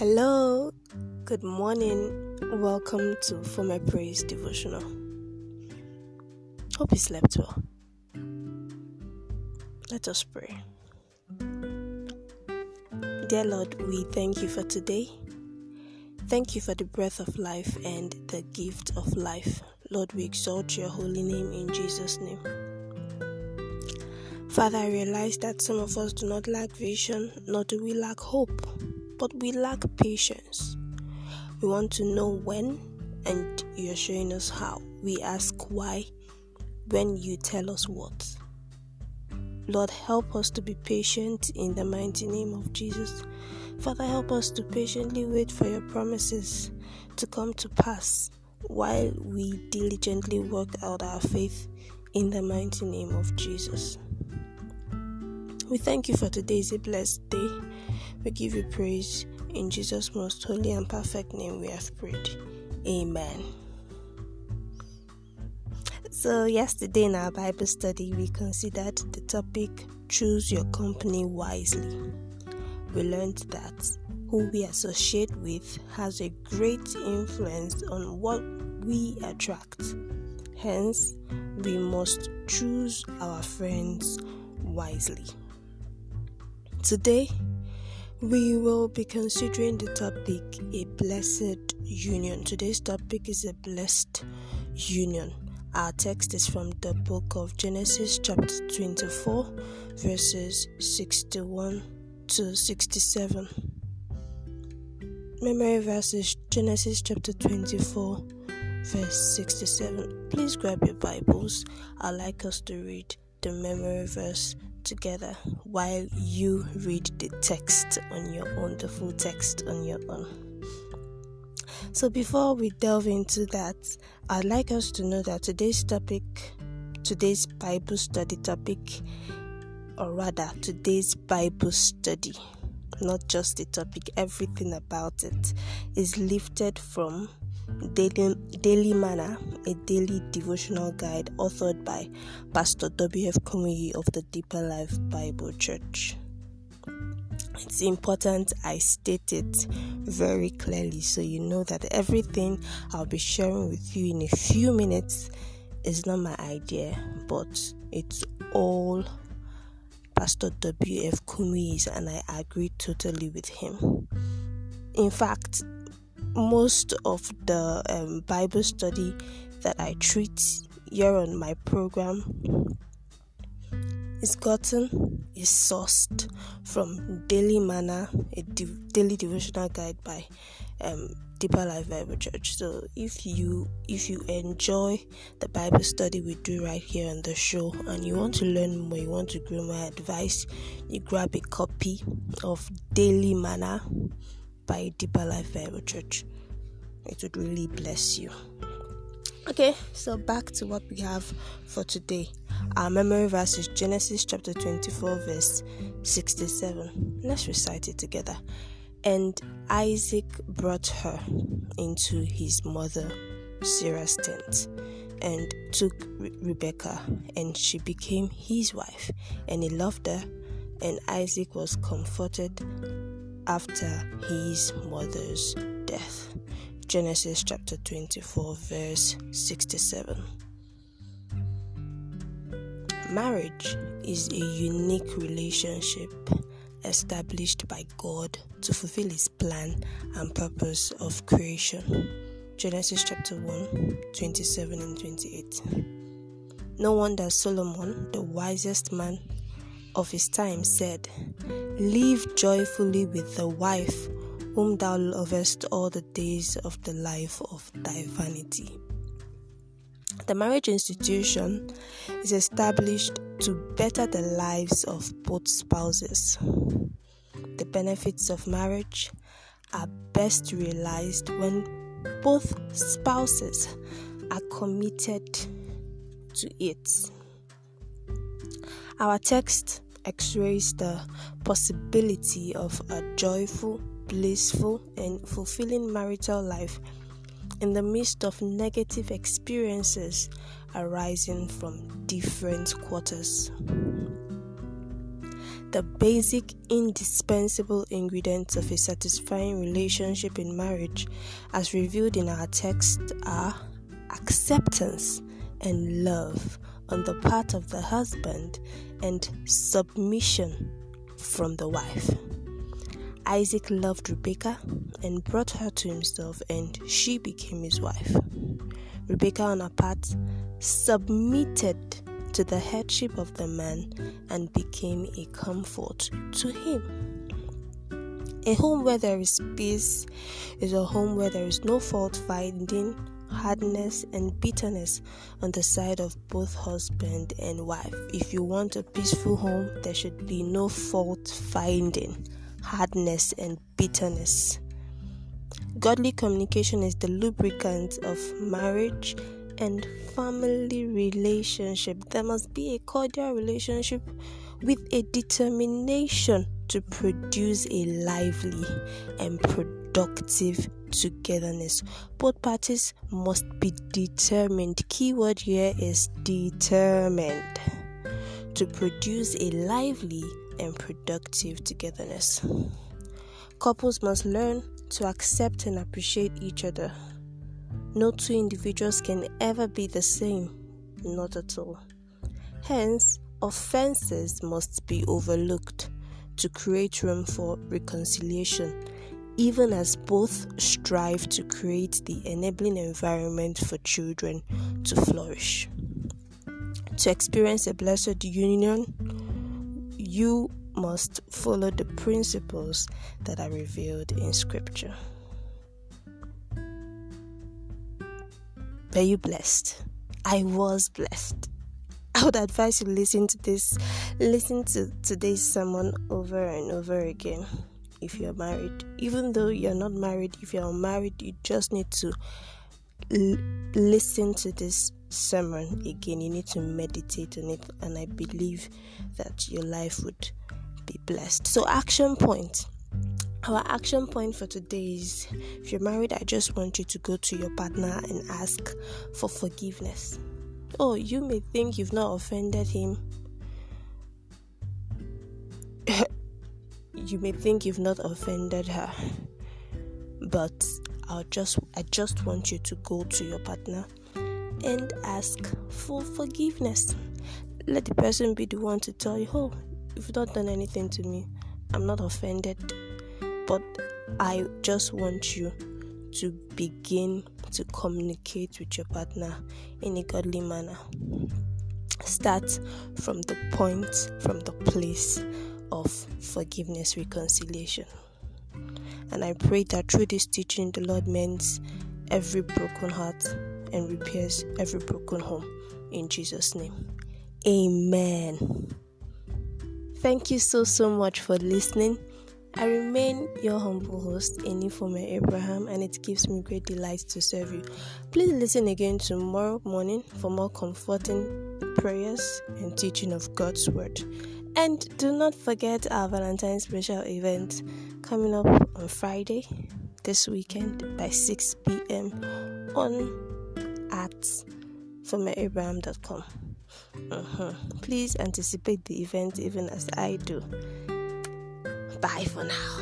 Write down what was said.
Hello, good morning. Welcome to For My Praise Devotional. Hope you slept well. Let us pray. Dear Lord, we thank you for today. Thank you for the breath of life and the gift of life. Lord, we exalt your holy name in Jesus' name. Father, I realize that some of us do not lack vision, nor do we lack hope, but we lack patience. We want to know when, and you're showing us how. We ask why when you tell us what. Lord, help us to be patient in the mighty name of Jesus. Father, help us to patiently wait for your promises to come to pass while we diligently work out our faith in the mighty name of Jesus. We thank you for today's blessed day. We give you praise. In Jesus' most holy and perfect name, we have prayed. Amen. So, yesterday in our Bible study, we considered the topic Choose Your Company Wisely. We learned that who we associate with has a great influence on what we attract. Hence, we must choose our friends wisely. Today, we will be considering the topic a blessed union. Today's topic is a blessed union. Our text is from the book of Genesis, chapter 24, verses 61 to 67. Memory verses Genesis chapter 24, verse 67. Please grab your Bibles. I'd like us to read the memory verse together while you read the text on your own, the full text on your own. So, before we delve into that, I'd like us to know that today's topic, today's Bible study topic, or rather, today's Bible study, not just the topic, everything about it, is lifted from Daily, Daily Manna, a daily devotional guide authored by Pastor W.F. Kumuyi of the Deeper Life Bible Church. It's important I state it very clearly so you know that everything I'll be sharing with you in a few minutes is not my idea, but it's all Pastor W.F. Kumuyi's, and I agree totally with him. In fact, most of the um, Bible study that I treat here on my program is gotten, is sourced from Daily Manna, a daily devotional guide by um, Deeper Life Bible Church. So if you if you enjoy the Bible study we do right here on the show and you want to learn more, you want to grow my advice, you grab a copy of Daily Manna by Deeper Life Bible Church. It would really bless you. Okay, so back to what we have for today. Our memory verse is Genesis chapter 24, verse 67. Let's recite it together. And Isaac brought her into his mother Sarah's tent and took Re- Rebekah, and she became his wife, and he loved her, and Isaac was comforted after his mother's death. Genesis chapter 24, verse 67. Marriage is a unique relationship established by God to fulfill His plan and purpose of creation. Genesis chapter 1, 27 and 28. No wonder Solomon, the wisest man of his time, said, Live joyfully with the wife whom thou lovest all the days of the life of thy vanity. The marriage institution is established to better the lives of both spouses. The benefits of marriage are best realized when both spouses are committed to it. Our text x rays the possibility of a joyful, blissful, and fulfilling marital life in the midst of negative experiences arising from different quarters. The basic, indispensable ingredients of a satisfying relationship in marriage, as revealed in our text, are acceptance and love on the part of the husband and submission from the wife. Isaac loved Rebekah and brought her to himself, and she became his wife. Rebekah, on her part, submitted to the headship of the man and became a comfort to him. A home where there is peace is a home where there is no fault finding, hardness, and bitterness on the side of both husband and wife. If you want a peaceful home, there should be no fault finding, hardness, and bitterness. Godly communication is the lubricant of marriage and family relationship. There must be a cordial relationship with a determination to produce a lively and productive togetherness. Both parties must be determined. Keyword here is determined to produce a lively and productive togetherness. Couples must learn to accept and appreciate each other. No two individuals can ever be the same, not at all. Hence, offenses must be overlooked to create room for reconciliation, even as both strive to create the enabling environment for children to flourish. To experience a blessed union, you must follow the principles that are revealed in Scripture. Were you blessed? I was blessed. I would advise you listen to this, listen to today's sermon over and over again. If you're married, even though you're not married, if you're married, you just need to l- listen to this sermon again. You need to meditate on it, and I believe that your life would be blessed. So, action point our action point for today is if you're married, I just want you to go to your partner and ask for forgiveness. Oh, you may think you've not offended him. You may think you've not offended her. But I'll just I just want you to go to your partner and ask for forgiveness. Let the person be the one to tell you, "Oh, you've not done anything to me. I'm not offended." but I just want you to begin to communicate with your partner in a godly manner. Start from the point, from the place of forgiveness, reconciliation. And I pray that through this teaching, the Lord mends every broken heart and repairs every broken home. In Jesus' name. Amen. Thank you so, so much for listening. I remain your humble host, Enifome Abraham, and it gives me great delight to serve you. Please listen again tomorrow morning for more comforting prayers and teaching of God's Word. And do not forget our Valentine's special event coming up on Friday this weekend by 6 p.m. on at fomerabraham.com. Uh-huh. Mm-hmm. Please anticipate the event even as I do. Bye for now.